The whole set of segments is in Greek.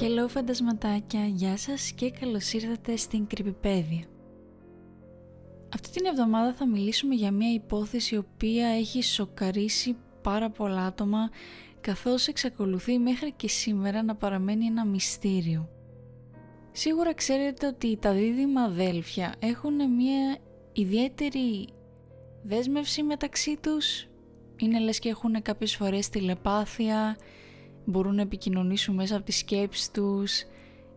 Hello φαντασματάκια, γεια σας και καλώς ήρθατε στην Κρυπηπέδια. Αυτή την εβδομάδα θα μιλήσουμε για μια υπόθεση η οποία έχει σοκαρίσει πάρα πολλά άτομα καθώς εξακολουθεί μέχρι και σήμερα να παραμένει ένα μυστήριο. Σίγουρα ξέρετε ότι τα δίδυμα αδέλφια έχουν μια ιδιαίτερη δέσμευση μεταξύ τους. Είναι λες και έχουν κάποιες φορές τηλεπάθεια, μπορούν να επικοινωνήσουν μέσα από τις σκέψεις τους.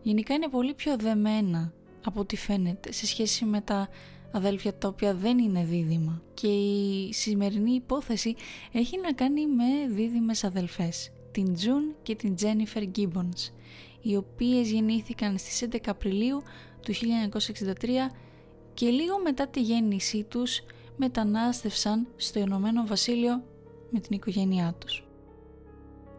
Γενικά είναι πολύ πιο δεμένα από ό,τι φαίνεται σε σχέση με τα αδέλφια τα οποία δεν είναι δίδυμα. Και η σημερινή υπόθεση έχει να κάνει με δίδυμες αδελφές, την Τζουν και την Τζένιφερ Gibbons, οι οποίες γεννήθηκαν στις 11 Απριλίου του 1963 και λίγο μετά τη γέννησή τους μετανάστευσαν στο Ηνωμένο Βασίλειο με την οικογένειά τους.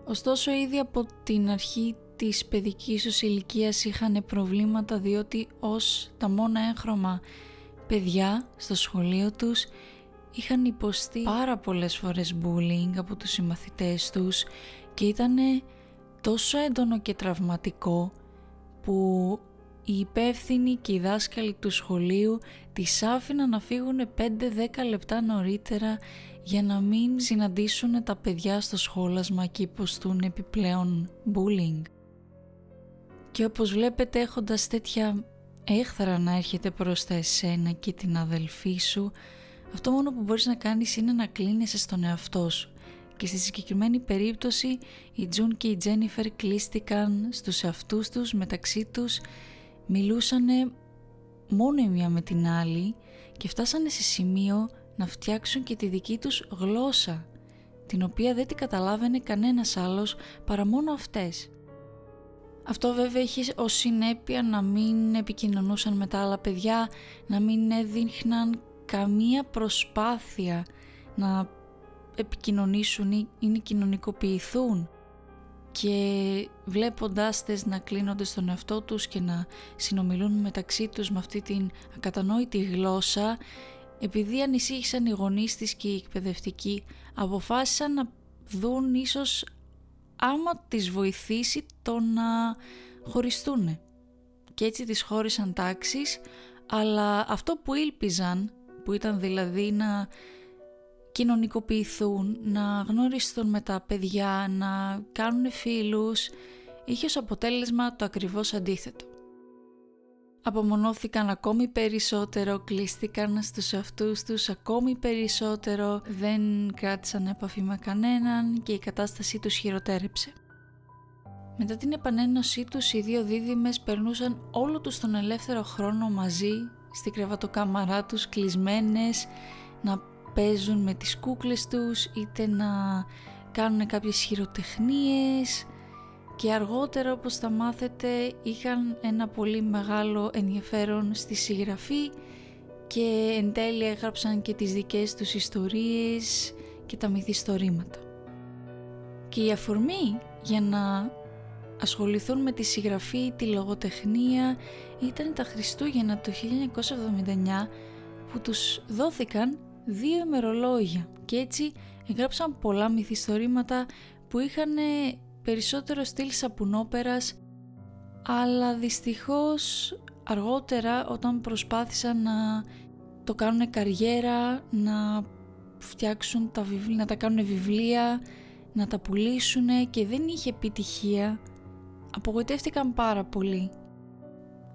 Ωστόσο ήδη από την αρχή της παιδικής τους ηλικίας είχαν προβλήματα διότι ως τα μόνα έγχρωμα παιδιά στο σχολείο τους είχαν υποστεί πάρα πολλές φορές bullying από τους συμμαθητές τους και ήταν τόσο έντονο και τραυματικό που οι υπεύθυνοι και οι δάσκαλοι του σχολείου τις άφηναν να φύγουν 5-10 λεπτά νωρίτερα για να μην συναντήσουν τα παιδιά στο σχόλασμα και υποστούν επιπλέον bullying. Και όπως βλέπετε έχοντας τέτοια έχθρα να έρχεται προς τα εσένα και την αδελφή σου, αυτό μόνο που μπορείς να κάνεις είναι να κλείνεσαι στον εαυτό σου. Και στη συγκεκριμένη περίπτωση η Τζουν και η Τζένιφερ κλείστηκαν στους εαυτούς τους μεταξύ τους, μιλούσανε μόνο η μία με την άλλη και φτάσανε σε σημείο να φτιάξουν και τη δική τους γλώσσα, την οποία δεν την καταλάβαινε κανένας άλλος παρά μόνο αυτές. Αυτό βέβαια έχει ως συνέπεια να μην επικοινωνούσαν με τα άλλα παιδιά, να μην έδειχναν καμία προσπάθεια να επικοινωνήσουν ή να κοινωνικοποιηθούν και βλέποντάς τες να κλείνονται στον εαυτό τους και να συνομιλούν μεταξύ τους με αυτή την ακατανόητη γλώσσα επειδή ανησύχησαν οι γονείς της και οι εκπαιδευτικοί αποφάσισαν να δουν ίσως άμα τις βοηθήσει το να χωριστούν. Και έτσι τις χώρισαν τάξεις, αλλά αυτό που ήλπιζαν, που ήταν δηλαδή να κοινωνικοποιηθούν, να γνωριστούν με τα παιδιά, να κάνουν φίλους, είχε ως αποτέλεσμα το ακριβώς αντίθετο απομονώθηκαν ακόμη περισσότερο, κλείστηκαν στους αυτούς τους ακόμη περισσότερο, δεν κράτησαν επαφή με κανέναν και η κατάστασή τους χειροτέρεψε. Μετά την επανένωσή τους οι δύο δίδυμες περνούσαν όλο τους τον ελεύθερο χρόνο μαζί στη κρεβατοκάμαρά τους κλεισμένες να παίζουν με τις κούκλες τους είτε να κάνουν κάποιες χειροτεχνίες και αργότερα όπως θα μάθετε είχαν ένα πολύ μεγάλο ενδιαφέρον στη συγγραφή και εν τέλει έγραψαν και τις δικές τους ιστορίες και τα μυθιστορήματα. Και η αφορμή για να ασχοληθούν με τη συγγραφή, τη λογοτεχνία ήταν τα Χριστούγεννα το 1979 που τους δόθηκαν δύο ημερολόγια και έτσι έγραψαν πολλά μυθιστορήματα που είχαν περισσότερο στυλ σαπουνόπερας αλλά δυστυχώς αργότερα όταν προσπάθησαν να το κάνουν καριέρα, να φτιάξουν τα βιβλία, να τα κάνουν βιβλία, να τα πουλήσουν και δεν είχε επιτυχία, απογοητεύτηκαν πάρα πολύ.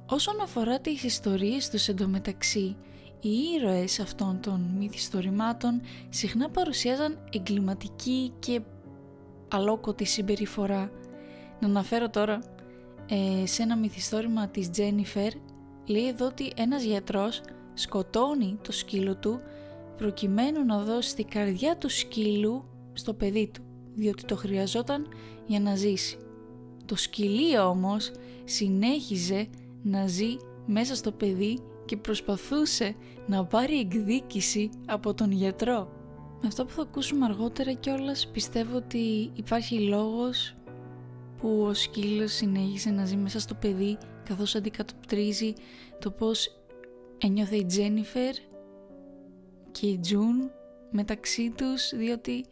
Όσον αφορά τις ιστορίες τους εντωμεταξύ, οι ήρωες αυτών των μυθιστορημάτων συχνά παρουσιάζαν εγκληματική και αλόκοτη συμπεριφορά. Να αναφέρω τώρα ε, σε ένα μυθιστόρημα της Τζένιφερ λέει εδώ ότι ένας γιατρός σκοτώνει το σκύλο του προκειμένου να δώσει την καρδιά του σκύλου στο παιδί του διότι το χρειαζόταν για να ζήσει. Το σκυλί όμως συνέχιζε να ζει μέσα στο παιδί και προσπαθούσε να πάρει εκδίκηση από τον γιατρό. Με αυτό που θα ακούσουμε αργότερα κιόλας πιστεύω ότι υπάρχει λόγος που ο σκύλος συνέχισε να ζει μέσα στο παιδί καθώς αντικατοπτρίζει το πώς ένιωθε η Τζένιφερ και η Τζουν μεταξύ τους διότι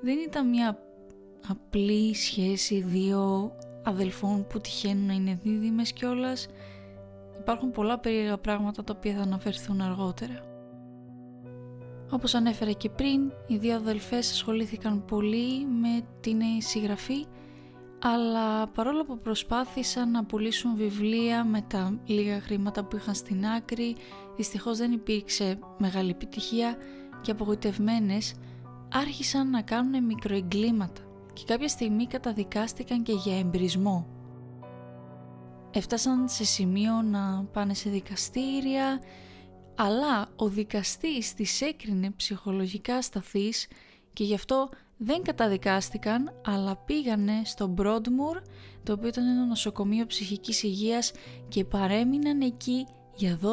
δεν ήταν μια απλή σχέση δύο αδελφών που τυχαίνουν να είναι δίδυμες κιόλας. Υπάρχουν πολλά περίεργα πράγματα τα οποία θα αναφερθούν αργότερα. Όπως ανέφερα και πριν, οι δύο αδελφές ασχολήθηκαν πολύ με την συγγραφή αλλά παρόλο που προσπάθησαν να πουλήσουν βιβλία με τα λίγα χρήματα που είχαν στην άκρη, δυστυχώς δεν υπήρξε μεγάλη επιτυχία και απογοητευμένες άρχισαν να κάνουν μικροεγκλήματα και κάποια στιγμή καταδικάστηκαν και για εμπρισμό. Έφτασαν σε σημείο να πάνε σε δικαστήρια, αλλά ο δικαστής τις έκρινε ψυχολογικά σταθείς και γι' αυτό δεν καταδικάστηκαν αλλά πήγανε στο Broadmoor το οποίο ήταν ένα νοσοκομείο ψυχικής υγείας και παρέμειναν εκεί για 12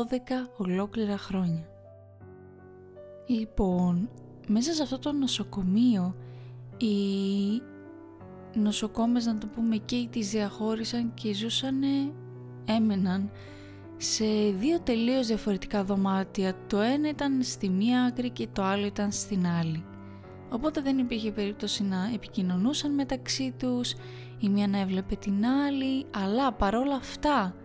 ολόκληρα χρόνια. Λοιπόν, μέσα σε αυτό το νοσοκομείο οι νοσοκόμες να το πούμε και τις διαχώρισαν και ζούσαν, έμεναν σε δύο τελείως διαφορετικά δωμάτια. Το ένα ήταν στη μία άκρη και το άλλο ήταν στην άλλη. Οπότε δεν υπήρχε περίπτωση να επικοινωνούσαν μεταξύ τους, η μία να έβλεπε την άλλη, αλλά παρόλα αυτά,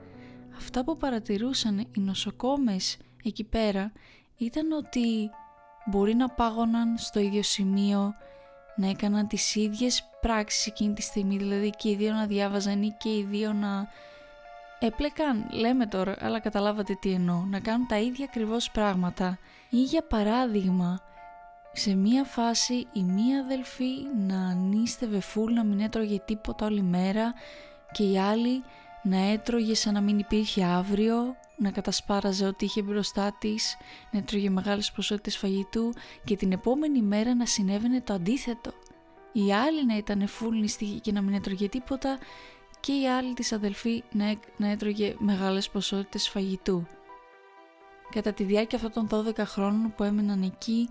αυτά που παρατηρούσαν οι νοσοκόμες εκεί πέρα ήταν ότι μπορεί να πάγωναν στο ίδιο σημείο, να έκαναν τις ίδιες πράξεις εκείνη τη στιγμή, δηλαδή και οι δύο να διάβαζαν ή και οι δύο να έπλεκαν, λέμε τώρα, αλλά καταλάβατε τι εννοώ, να κάνουν τα ίδια ακριβώς πράγματα. Ή για παράδειγμα, σε μία φάση η μία αδελφή να νίστευε φουλ, να μην έτρωγε τίποτα όλη μέρα και η άλλη να έτρωγε σαν να μην υπήρχε αύριο, να κατασπάραζε ό,τι είχε μπροστά της, να έτρωγε μεγάλες ποσότητες φαγητού και την επόμενη μέρα να συνέβαινε το αντίθετο. Η άλλη να ήταν φουλ νηστική και να μην έτρωγε τίποτα και η άλλη της αδελφή να, να έτρωγε μεγάλες ποσότητες φαγητού. Κατά τη διάρκεια αυτών των 12 χρόνων που έμεναν εκεί,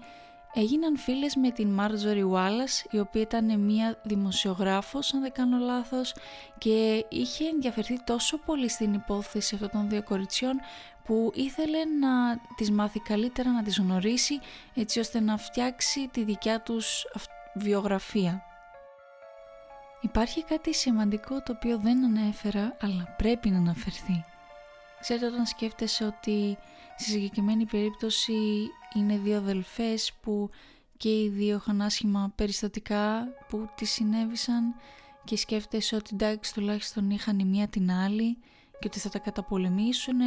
έγιναν φίλες με την Μάρτζορι Wallace, η οποία ήταν μια δημοσιογράφος, αν δεν κάνω λάθος, και είχε ενδιαφερθεί τόσο πολύ στην υπόθεση αυτών των δύο κοριτσιών που ήθελε να τις μάθει καλύτερα, να τις γνωρίσει, έτσι ώστε να φτιάξει τη δικιά τους βιογραφία. Υπάρχει κάτι σημαντικό το οποίο δεν ανέφερα, αλλά πρέπει να αναφερθεί. Ξέρετε όταν σκέφτεσαι ότι στη συγκεκριμένη περίπτωση είναι δύο αδελφές που και οι δύο είχαν άσχημα περιστατικά που τις συνέβησαν και σκέφτεσαι ότι εντάξει τουλάχιστον είχαν η μία την άλλη και ότι θα τα καταπολεμήσουν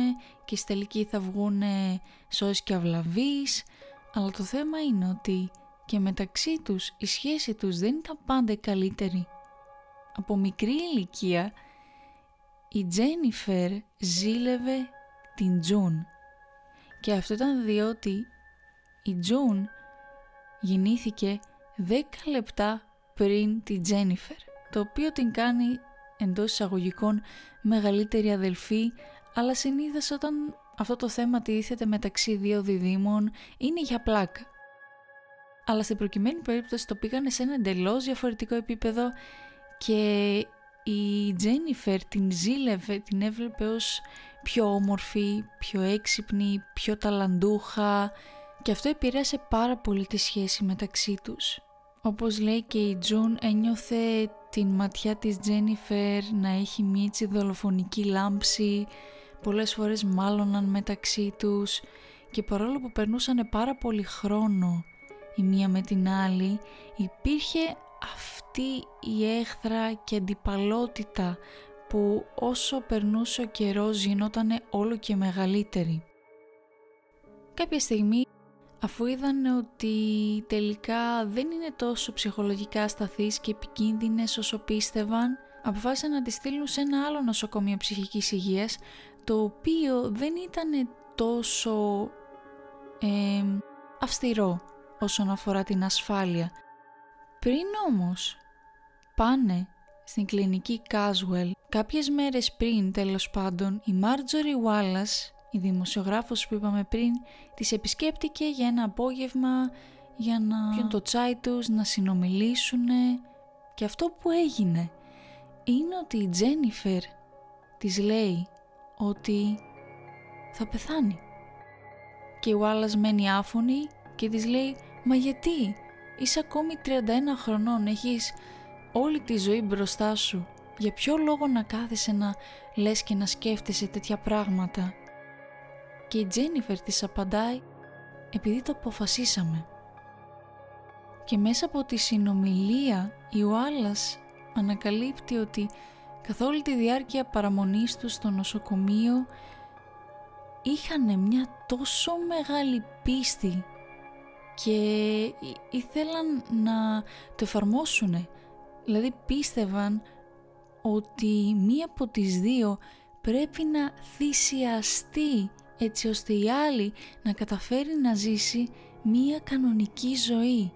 και στη τελική θα βγουν σώες και αυλαβείς αλλά το θέμα είναι ότι και μεταξύ τους η σχέση τους δεν ήταν πάντα καλύτερη. Από μικρή ηλικία η Τζένιφερ ζήλευε την Τζουν και αυτό ήταν διότι η Τζουν γεννήθηκε 10 λεπτά πριν τη Τζένιφερ το οποίο την κάνει εντός εισαγωγικών μεγαλύτερη αδελφή αλλά συνήθως όταν αυτό το θέμα τίθεται μεταξύ δύο διδήμων είναι για πλάκα. Αλλά στην προκειμένη περίπτωση το πήγανε σε ένα εντελώς διαφορετικό επίπεδο και η Τζένιφερ την ζήλευε, την έβλεπε ως πιο όμορφη, πιο έξυπνη, πιο ταλαντούχα και αυτό επηρέασε πάρα πολύ τη σχέση μεταξύ τους. Όπως λέει και η Τζουν ένιωθε την ματιά της Τζένιφερ να έχει μια έτσι δολοφονική λάμψη, πολλές φορές μάλωναν μεταξύ τους και παρόλο που περνούσαν πάρα πολύ χρόνο η μία με την άλλη υπήρχε αυτή η έχθρα και αντιπαλότητα που όσο περνούσε ο καιρός γινόταν όλο και μεγαλύτερη. Κάποια στιγμή αφού είδαν ότι τελικά δεν είναι τόσο ψυχολογικά ασταθείς και επικίνδυνες όσο πίστευαν, αποφάσισαν να τη στείλουν σε ένα άλλο νοσοκομείο ψυχικής υγείας, το οποίο δεν ήταν τόσο ε, αυστηρό όσον αφορά την ασφάλεια. Πριν όμως πάνε στην κλινική Caswell, κάποιες μέρες πριν τέλος πάντων, η Marjorie Wallace η δημοσιογράφος που είπαμε πριν τις επισκέπτηκε για ένα απόγευμα για να πιούν το τσάι τους, να συνομιλήσουν και αυτό που έγινε είναι ότι η Τζένιφερ της λέει ότι θα πεθάνει. Και η Wallace μένει άφωνη και της λέει «Μα γιατί, είσαι ακόμη 31 χρονών, έχεις όλη τη ζωή μπροστά σου για ποιο λόγο να κάθεσαι να λες και να σκέφτεσαι τέτοια πράγματα; Και η Τζένιφερ της απαντάει επειδή το αποφασίσαμε. Και μέσα από τη συνομιλία η Ουάλλας ανακαλύπτει ότι καθ' όλη τη διάρκεια παραμονής τους στο νοσοκομείο είχαν μια τόσο μεγάλη πίστη και ήθελαν να το εφαρμόσουν. Δηλαδή πίστευαν ότι μία από τις δύο πρέπει να θυσιαστεί έτσι ώστε η άλλη να καταφέρει να ζήσει μία κανονική ζωή.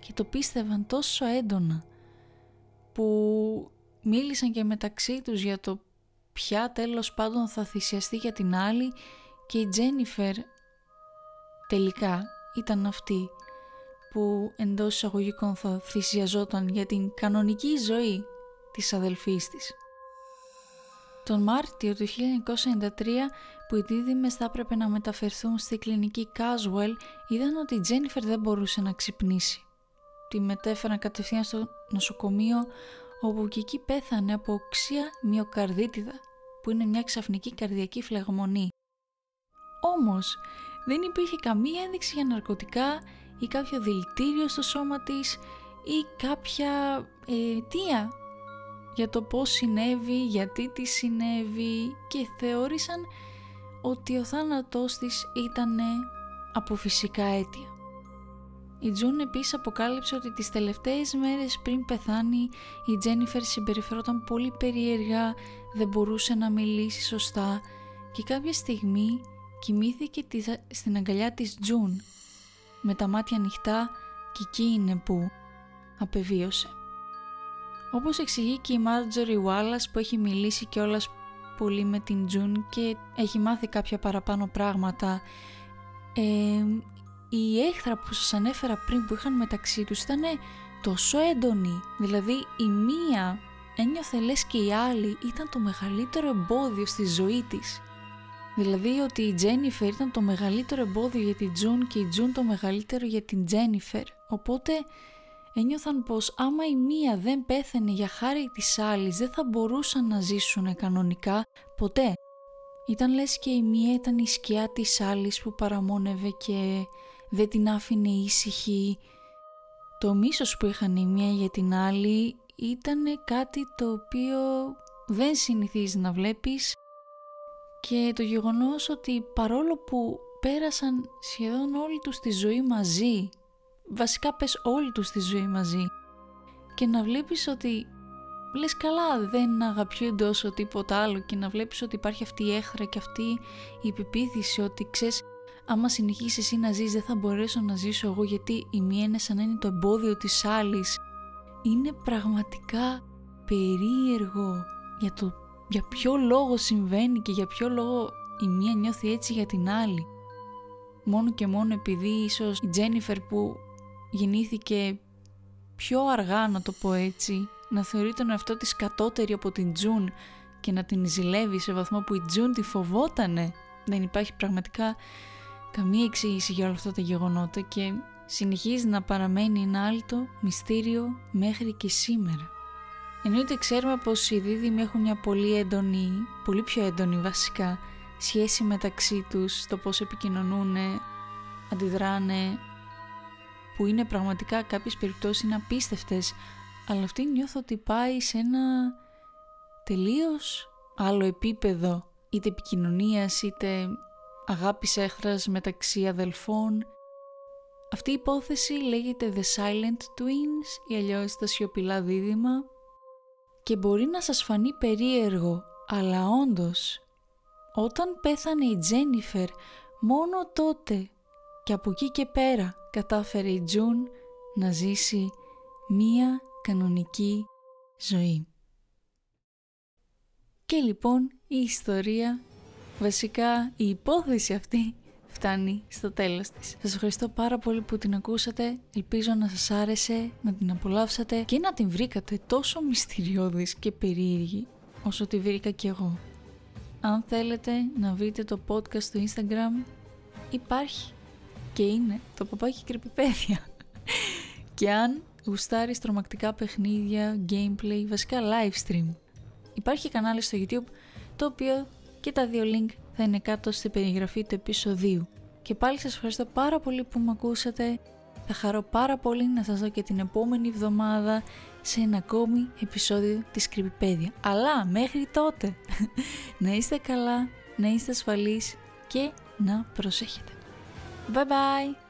Και το πίστευαν τόσο έντονα που μίλησαν και μεταξύ τους για το ποια τέλος πάντων θα θυσιαστεί για την άλλη και η Τζένιφερ τελικά ήταν αυτή που εντός εισαγωγικών θα θυσιαζόταν για την κανονική ζωή της αδελφής της. Τον Μάρτιο του 1993 που οι δίδυμες θα έπρεπε να μεταφερθούν στη κλινική Caswell είδαν ότι η Τζένιφερ δεν μπορούσε να ξυπνήσει. Τη μετέφεραν κατευθείαν στο νοσοκομείο όπου και εκεί πέθανε από οξία μυοκαρδίτιδα που είναι μια ξαφνική καρδιακή φλεγμονή. Όμως δεν υπήρχε καμία ένδειξη για ναρκωτικά ή κάποιο δηλητήριο στο σώμα της ή κάποια ε, αιτία για το πώς συνέβη, γιατί τη συνέβη και θεώρησαν ότι ο θάνατός της ήταν από φυσικά αίτια. Η Τζουν επίσης αποκάλυψε ότι τις τελευταίες μέρες πριν πεθάνει η Τζένιφερ συμπεριφερόταν πολύ περίεργα, δεν μπορούσε να μιλήσει σωστά και κάποια στιγμή κοιμήθηκε στην αγκαλιά της Τζουν με τα μάτια ανοιχτά και εκεί είναι που απεβίωσε. Όπως εξηγεί και η Μάρτζορι Wallace που έχει μιλήσει κιόλας πολύ με την Τζουν και έχει μάθει κάποια παραπάνω πράγματα ε, η έχθρα που σας ανέφερα πριν που είχαν μεταξύ τους ήταν τόσο έντονη δηλαδή η μία ένιωθε λες και η άλλη ήταν το μεγαλύτερο εμπόδιο στη ζωή της Δηλαδή ότι η Τζένιφερ ήταν το μεγαλύτερο εμπόδιο για την Τζουν και η Τζουν το μεγαλύτερο για την Τζένιφερ. Οπότε ένιωθαν πως άμα η μία δεν πέθαινε για χάρη της άλλης δεν θα μπορούσαν να ζήσουν κανονικά ποτέ. Ήταν λες και η μία ήταν η σκιά της άλλης που παραμόνευε και δεν την άφηνε ήσυχη. Το μίσος που είχαν η μία για την άλλη ήταν κάτι το οποίο δεν συνηθίζει να βλέπεις και το γεγονός ότι παρόλο που πέρασαν σχεδόν όλη τους τη ζωή μαζί, βασικά πες όλη τους τη ζωή μαζί και να βλέπεις ότι λες καλά δεν αγαπιούνται όσο τίποτα άλλο και να βλέπεις ότι υπάρχει αυτή η έχθρα και αυτή η πεποίθηση ότι ξέρεις άμα συνεχίσεις εσύ να ζεις δεν θα μπορέσω να ζήσω εγώ γιατί η μία είναι σαν να είναι το εμπόδιο της άλλης είναι πραγματικά περίεργο για το για ποιο λόγο συμβαίνει και για ποιο λόγο η μία νιώθει έτσι για την άλλη. Μόνο και μόνο επειδή ίσως η Τζένιφερ που γεννήθηκε πιο αργά να το πω έτσι, να θεωρεί τον εαυτό της κατώτερη από την Τζουν και να την ζηλεύει σε βαθμό που η Τζουν τη φοβότανε. Δεν υπάρχει πραγματικά καμία εξήγηση για όλα αυτά τα γεγονότα και συνεχίζει να παραμένει ένα άλτο μυστήριο μέχρι και σήμερα. Εννοείται ξέρουμε πως οι δίδυμοι έχουν μια πολύ έντονη, πολύ πιο έντονη βασικά, σχέση μεταξύ τους, το πώς επικοινωνούν, αντιδράνε, που είναι πραγματικά κάποιες περιπτώσεις είναι απίστευτες, αλλά αυτή νιώθω ότι πάει σε ένα τελείως άλλο επίπεδο, είτε επικοινωνίας, είτε αγάπης έχθρας μεταξύ αδελφών. Αυτή η υπόθεση λέγεται The Silent Twins ή αλλιώς τα σιωπηλά δίδυμα και μπορεί να σας φανεί περίεργο, αλλά όντως, όταν πέθανε η Τζένιφερ, μόνο τότε και από εκεί και πέρα κατάφερε η Τζουν να ζήσει μία κανονική ζωή. Και λοιπόν η ιστορία, βασικά η υπόθεση αυτή φτάνει στο τέλος της. Σας ευχαριστώ πάρα πολύ που την ακούσατε, ελπίζω να σας άρεσε, να την απολαύσατε και να την βρήκατε τόσο μυστηριώδης και περίεργη όσο τη βρήκα κι εγώ. Αν θέλετε να βρείτε το podcast στο Instagram, υπάρχει και είναι το παπάκι κρυπηπέδια. και αν γουστάρεις τρομακτικά παιχνίδια, gameplay, βασικά live stream. Υπάρχει κανάλι στο YouTube το οποίο και τα δύο link θα είναι κάτω στην περιγραφή του επεισοδίου. Και πάλι σας ευχαριστώ πάρα πολύ που με ακούσατε. Θα χαρώ πάρα πολύ να σας δω και την επόμενη εβδομάδα σε ένα ακόμη επεισόδιο της Κρυπηπέδια. Αλλά μέχρι τότε να είστε καλά, να είστε ασφαλείς και να προσέχετε. Bye bye!